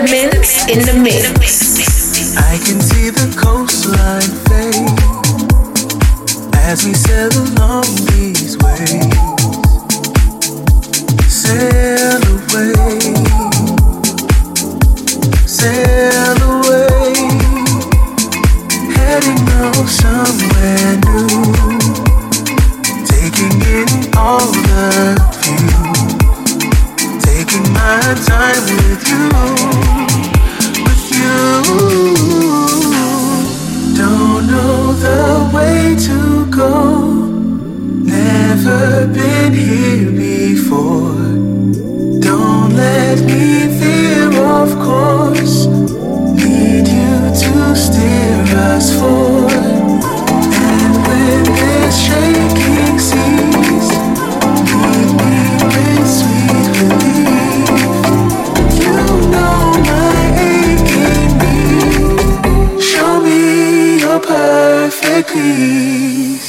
the mix, in the mix. I can see the coastline fade as we sail along these waves. Sail away, sail away, heading somewhere new, taking in all the views my time with you, with you. Don't know the way to go. Never been here before. Don't let off course. Need you to steer us. And when this shaking sweet. like it.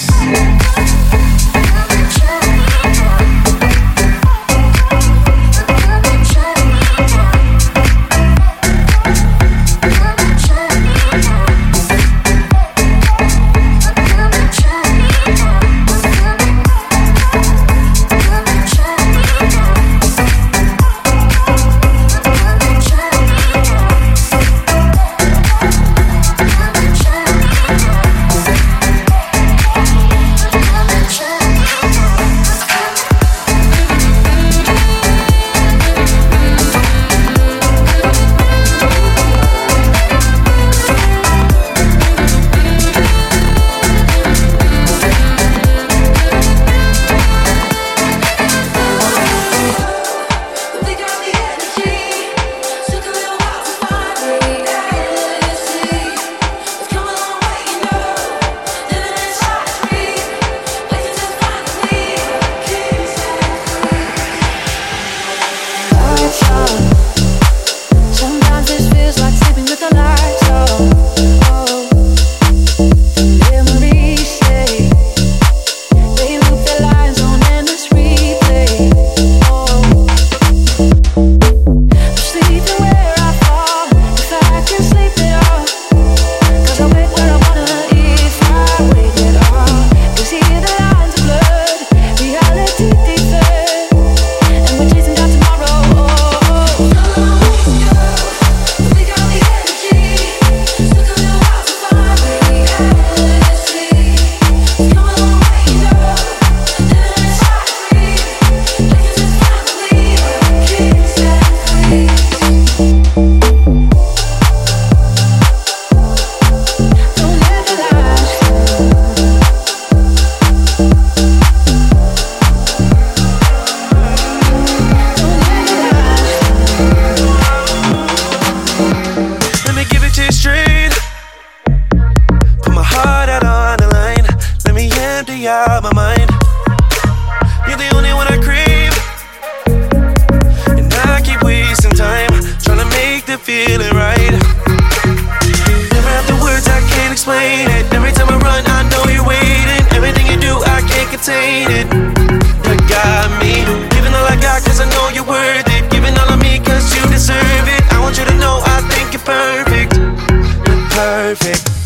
perfect.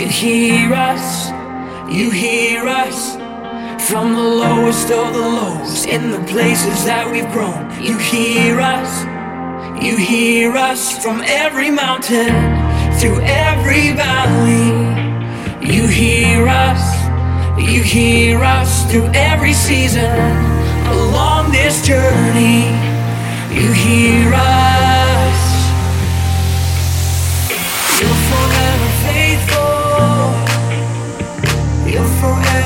you hear us, you hear us. From the lowest of the lows, in the places that we've grown, you hear us, you hear us. From every mountain, through every valley, you hear us, you hear us. Through every season, along this journey, you hear us. forever.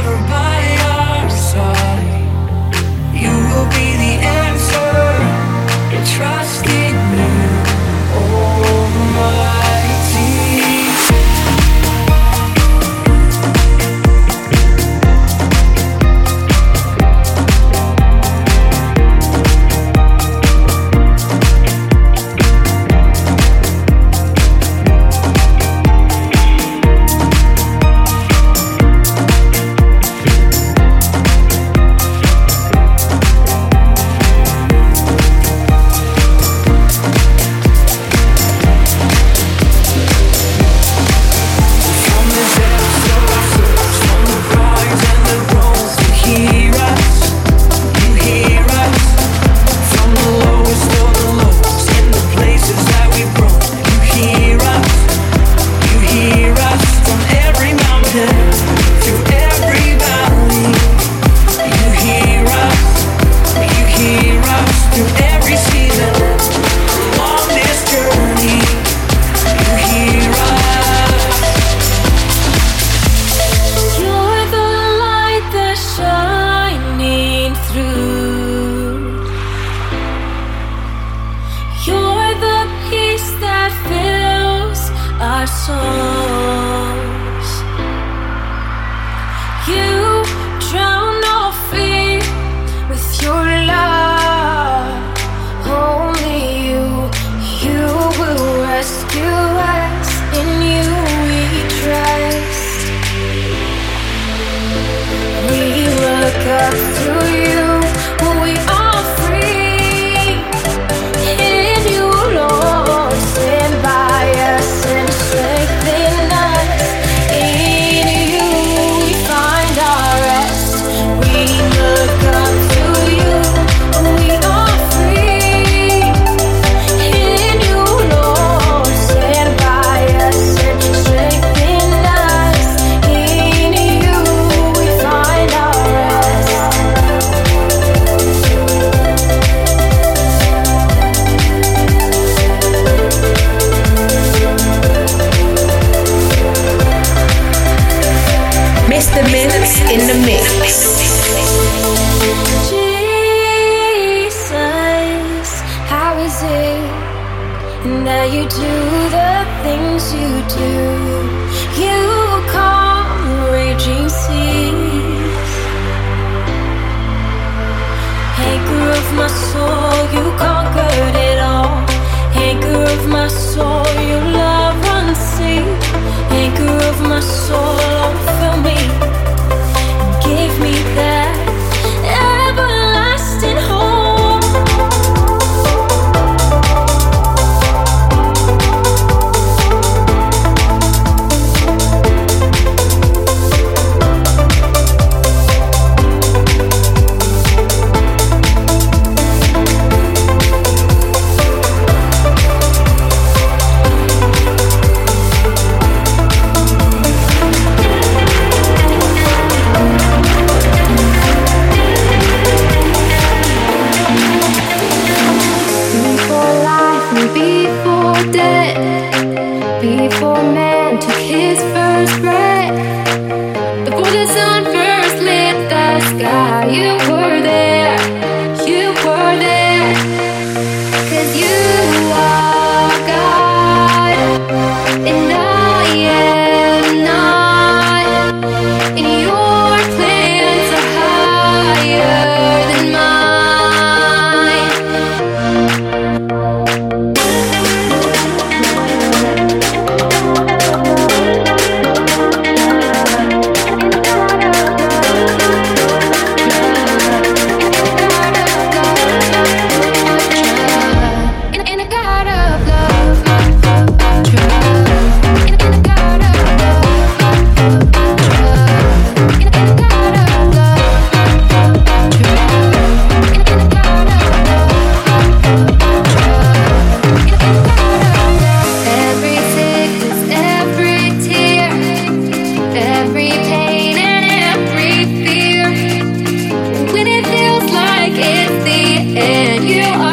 you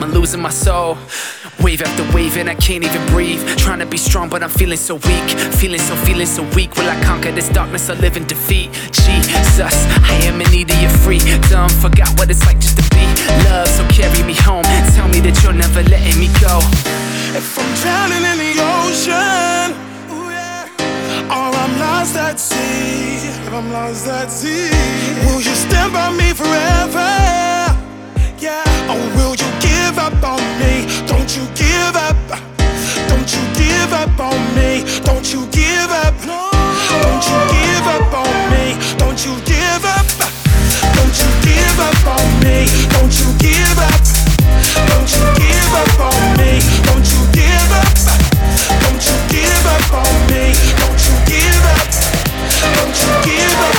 I'm losing my soul. Wave after wave and I can't even breathe. Trying to be strong, but I'm feeling so weak. Feeling so, feeling so weak. Will I conquer this darkness or live in defeat? Jesus, I am in need of your freedom. Forgot what it's like just to be loved. So carry me home. Tell me that you're never letting me go. If I'm drowning in the ocean, ooh yeah, or I'm lost at sea, if I'm lost at sea, will you stand by me forever? Up on me? Don't you give up? Don't you give up on me? Don't you give up? Don't you give up on me? Don't you give up? Don't you give up on me? Don't you give up? Don't you give up on me? Don't you give up? Don't you give up on me? Don't you give up? Don't you give up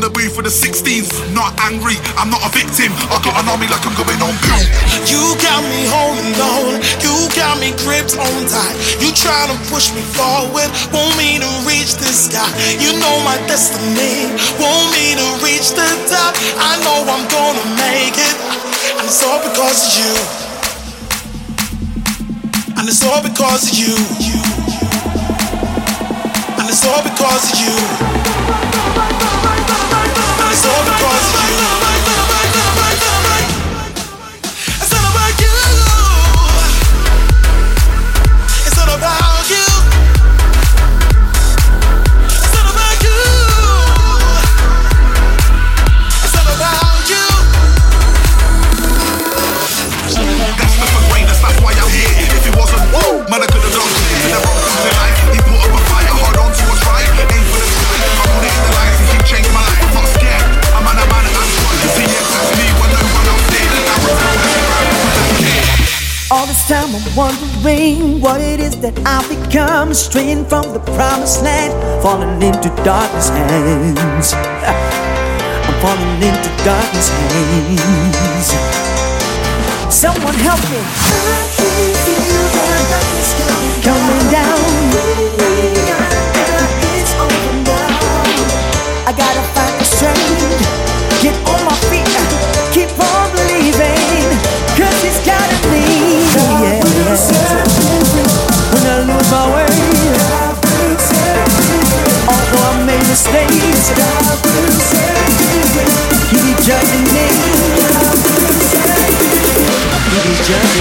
the booth for the 16s. Not angry, I'm not a victim. I got an army like I'm going on boom. You got me holding on, you got me gripped on tight. You trying to push me forward, want me to reach the sky. You know my destiny, want me to reach the top. I know I'm gonna make it, and it's all because of you. And it's all because of you. And it's all because of you. What it is that I've become straying from the promised land, falling into darkness hands. I'm falling into darkness hands. Someone help me. Coming down. I gotta find the strength. Get on Although I made mistakes. You be judging me. Be judging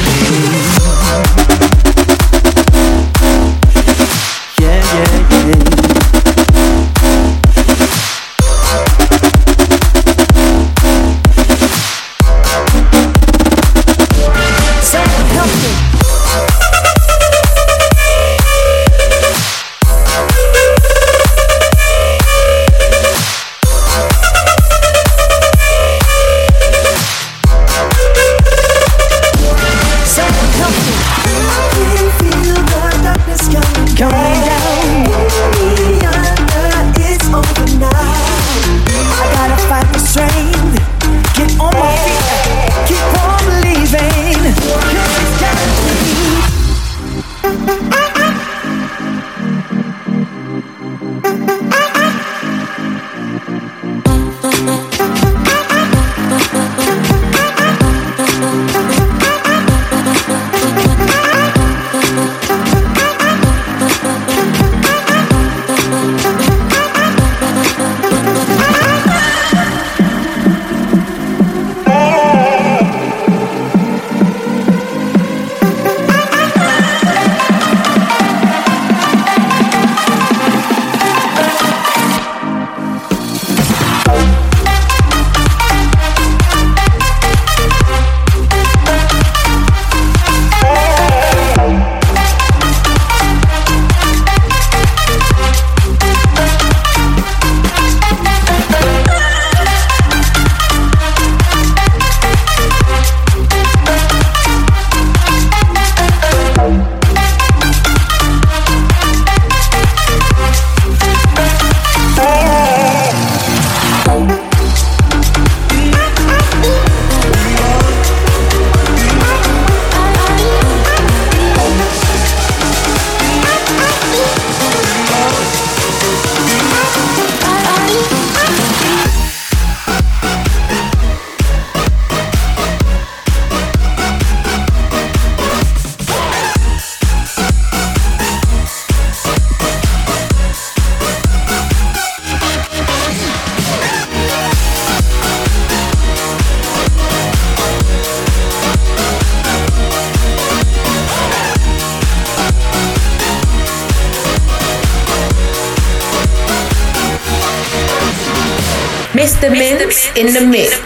in the mix.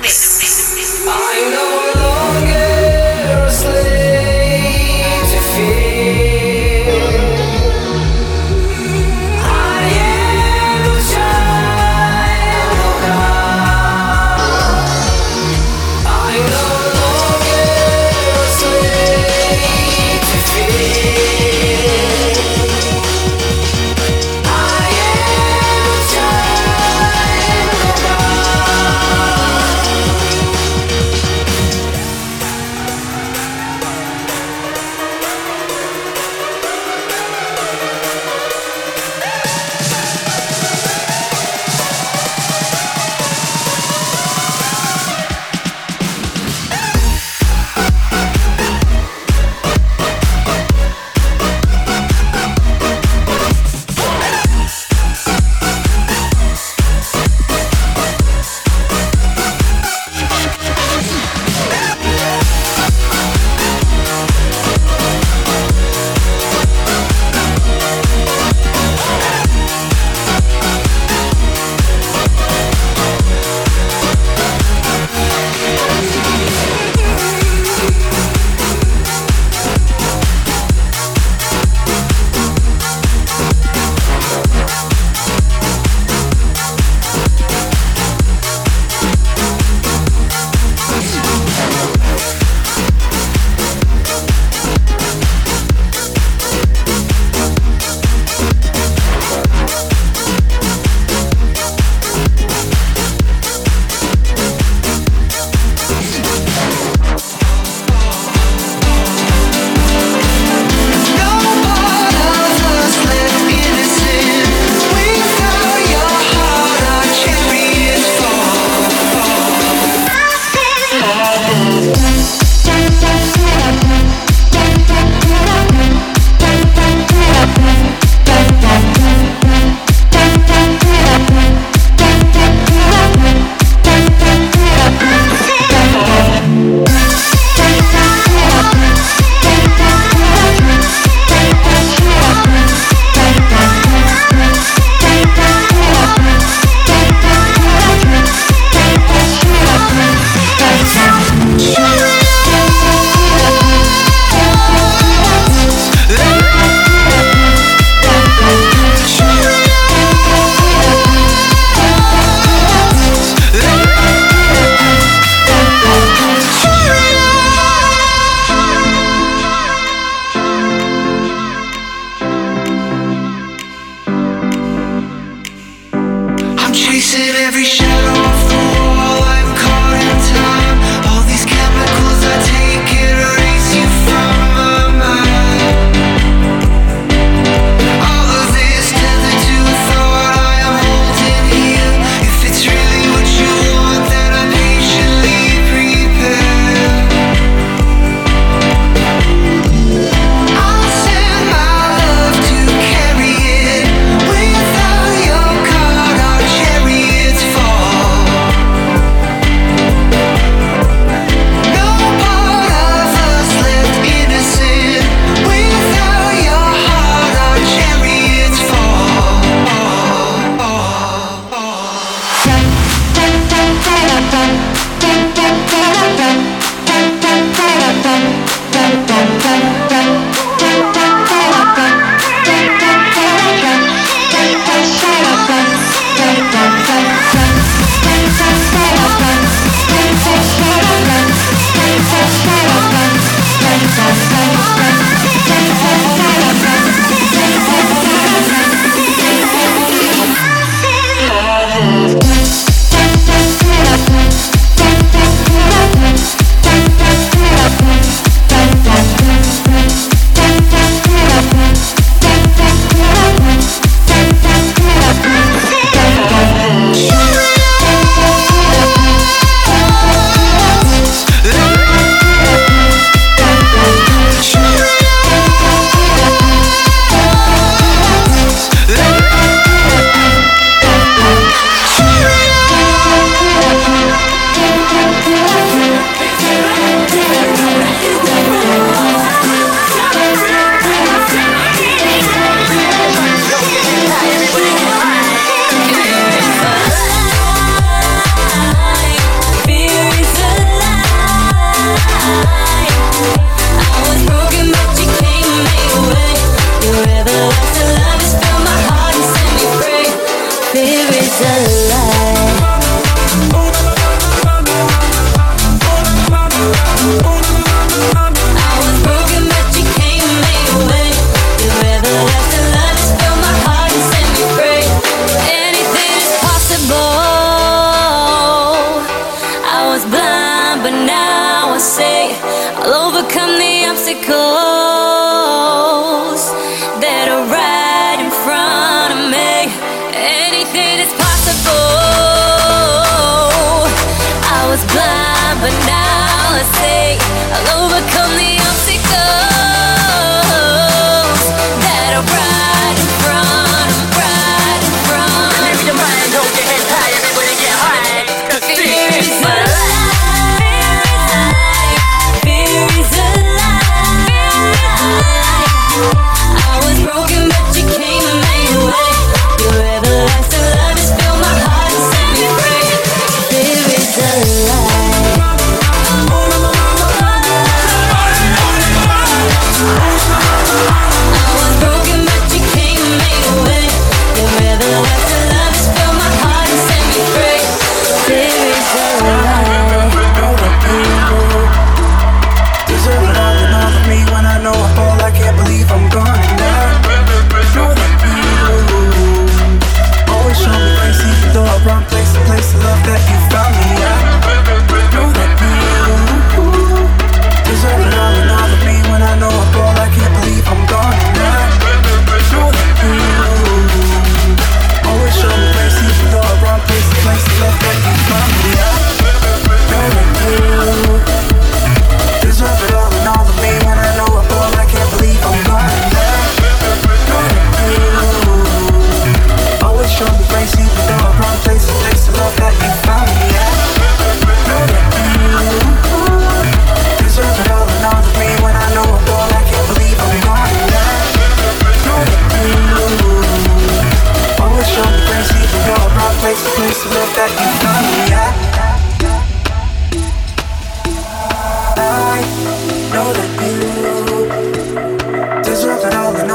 but now I say.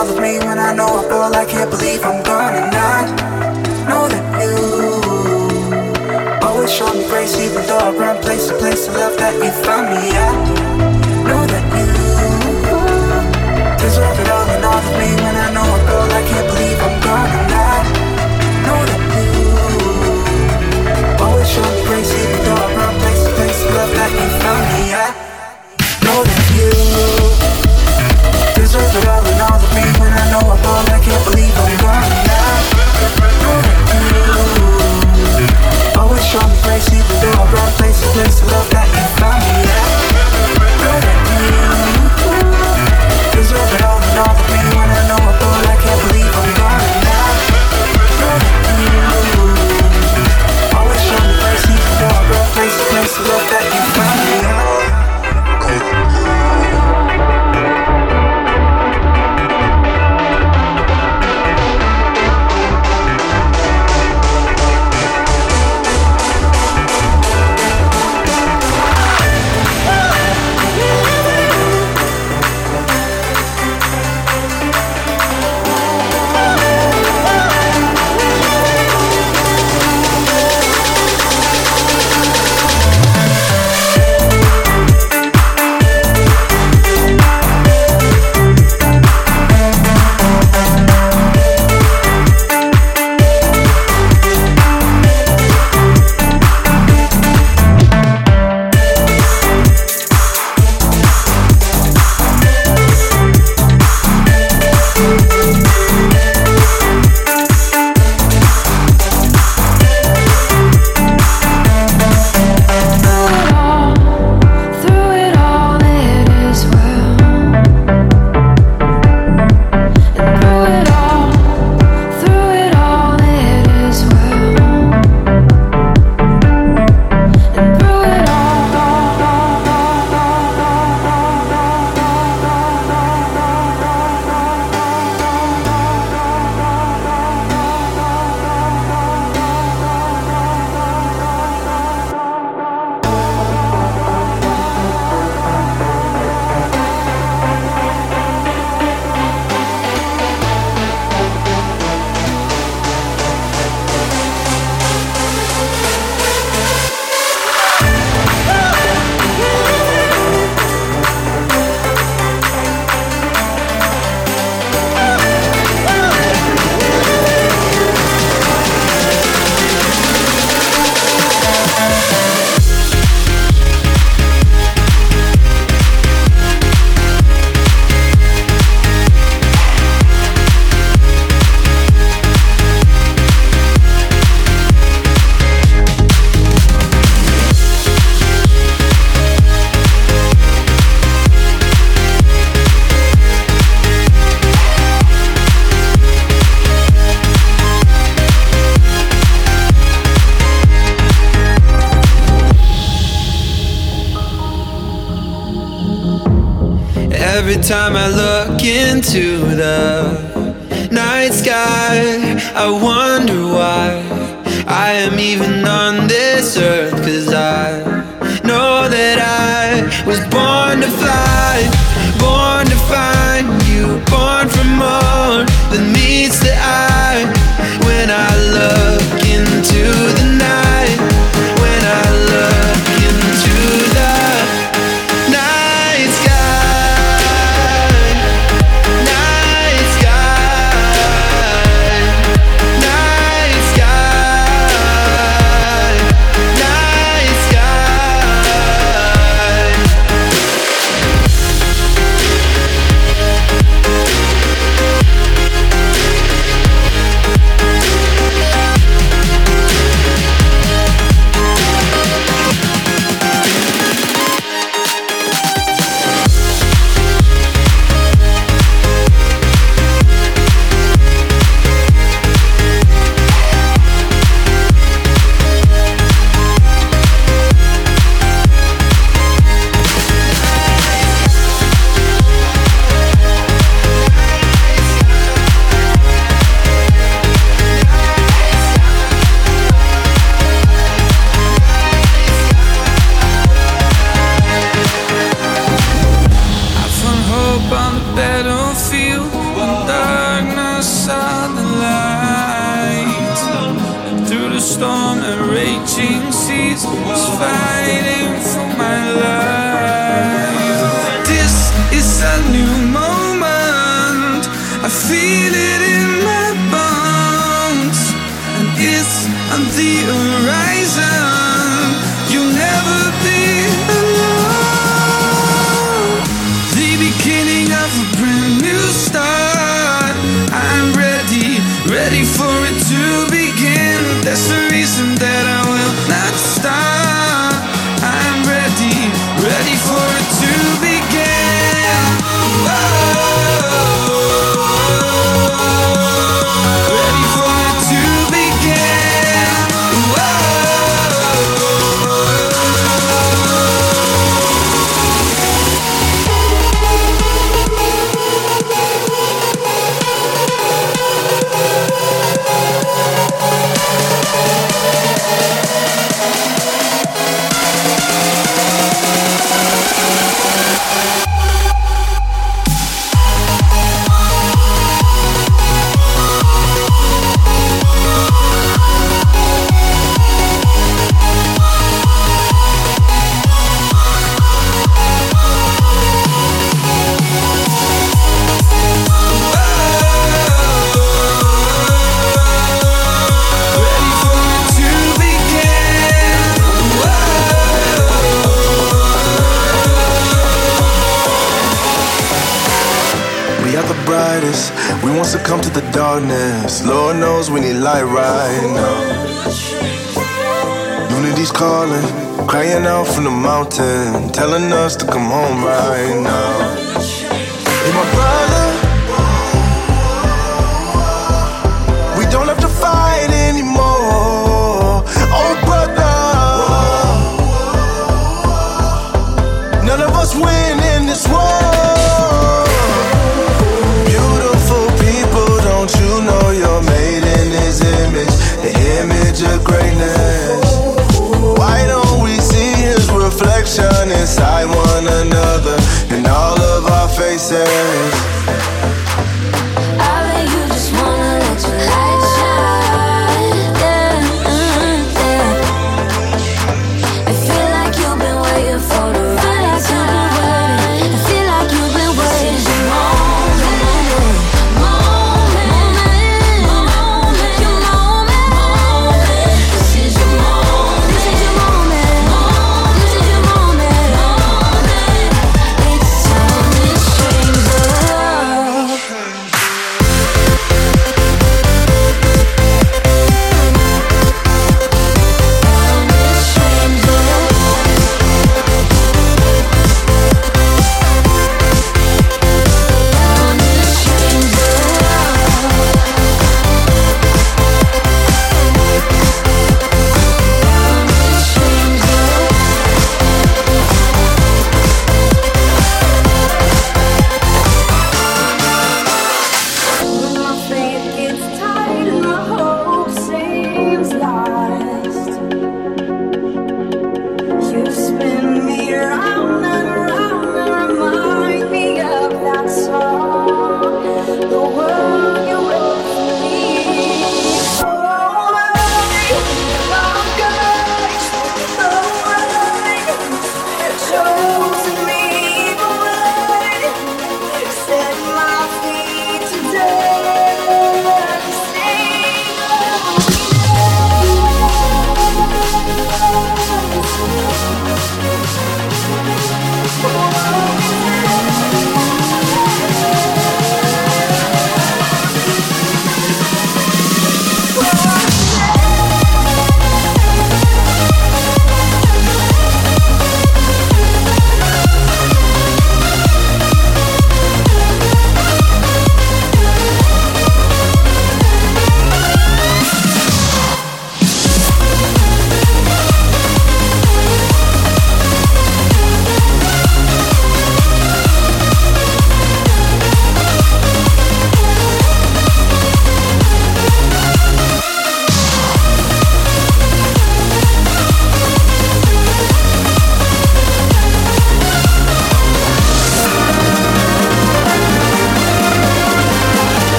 all of me when I know I fall. I can't believe I'm gonna not know that you always show me grace, even though I run place to place. The love that you found me at. know that you deserve it all and all of me.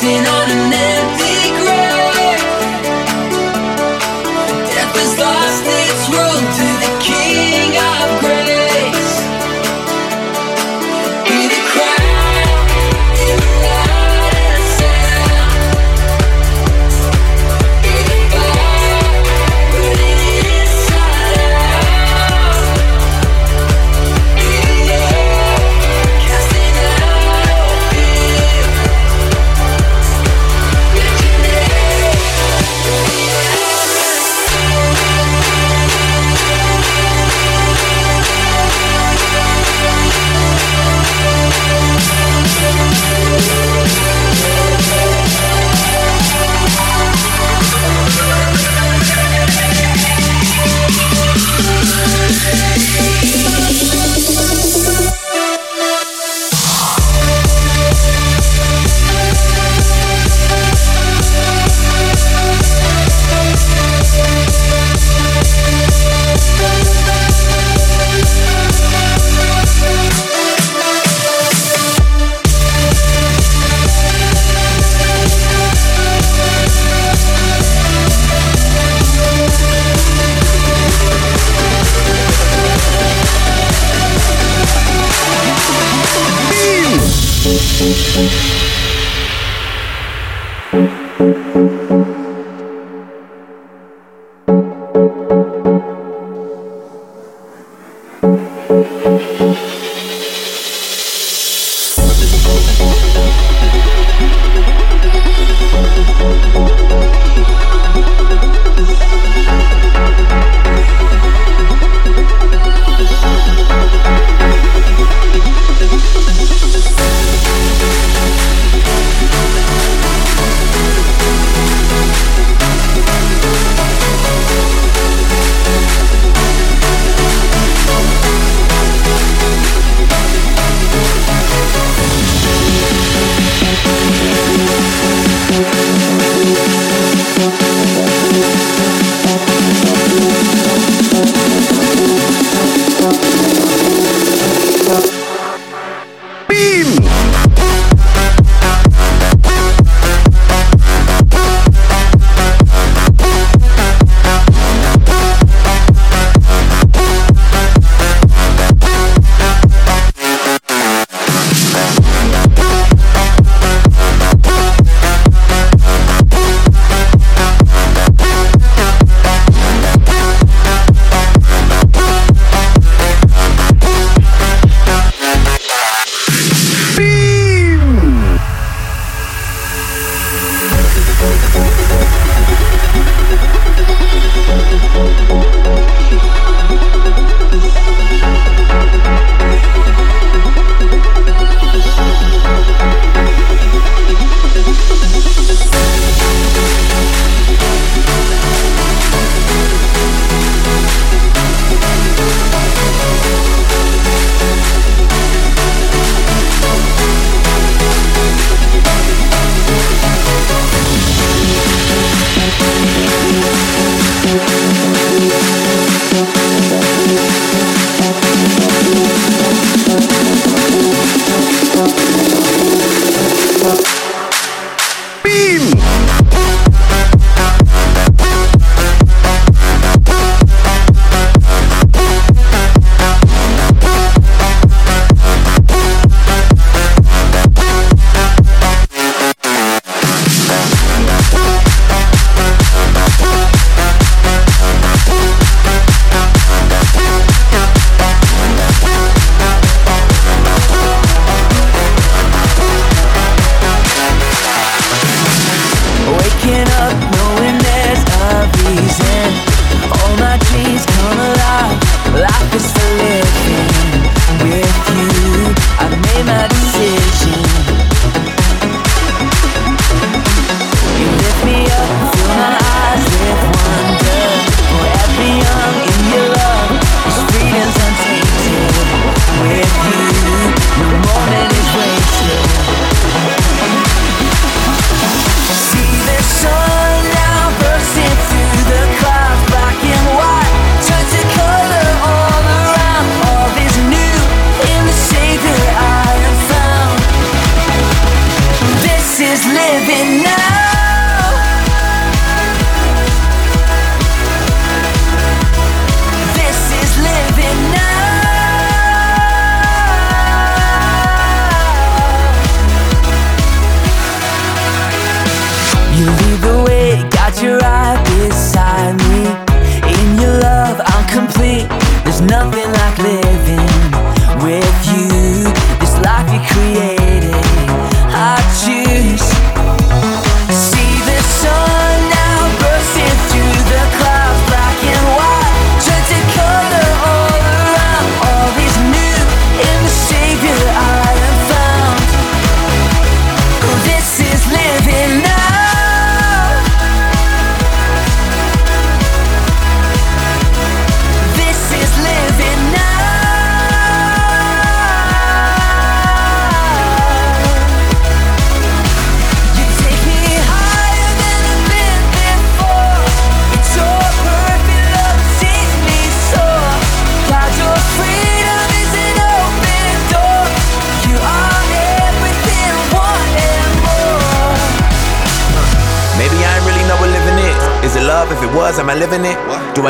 Dancing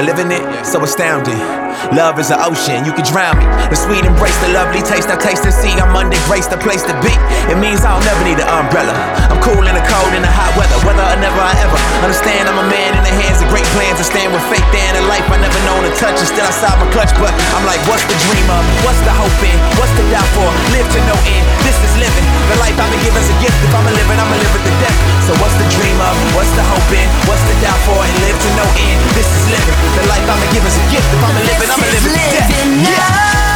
live in it? So astounding. Love is an ocean, you can drown me. The sweet embrace, the lovely taste, I taste and see. I'm under grace, the place to be. It means I'll never need an umbrella. I'm cool in the cold, in the hot weather, whether or never I ever understand. I'm a man in the hands of great plans. I stand with faith and a life I never known to touch. And still I saw my clutch, but I'm like, what's the dream of? What's the hope in? What's the doubt for? Live to no end. This is living. The life I've been given's a gift. If I'm a living, I'ma live it to death. So what's the dream of? What's the hope in? What's the doubt for? And live to no end. This is living. The life I've been given's a gift. If I'm a living, I'm live, live, live, live,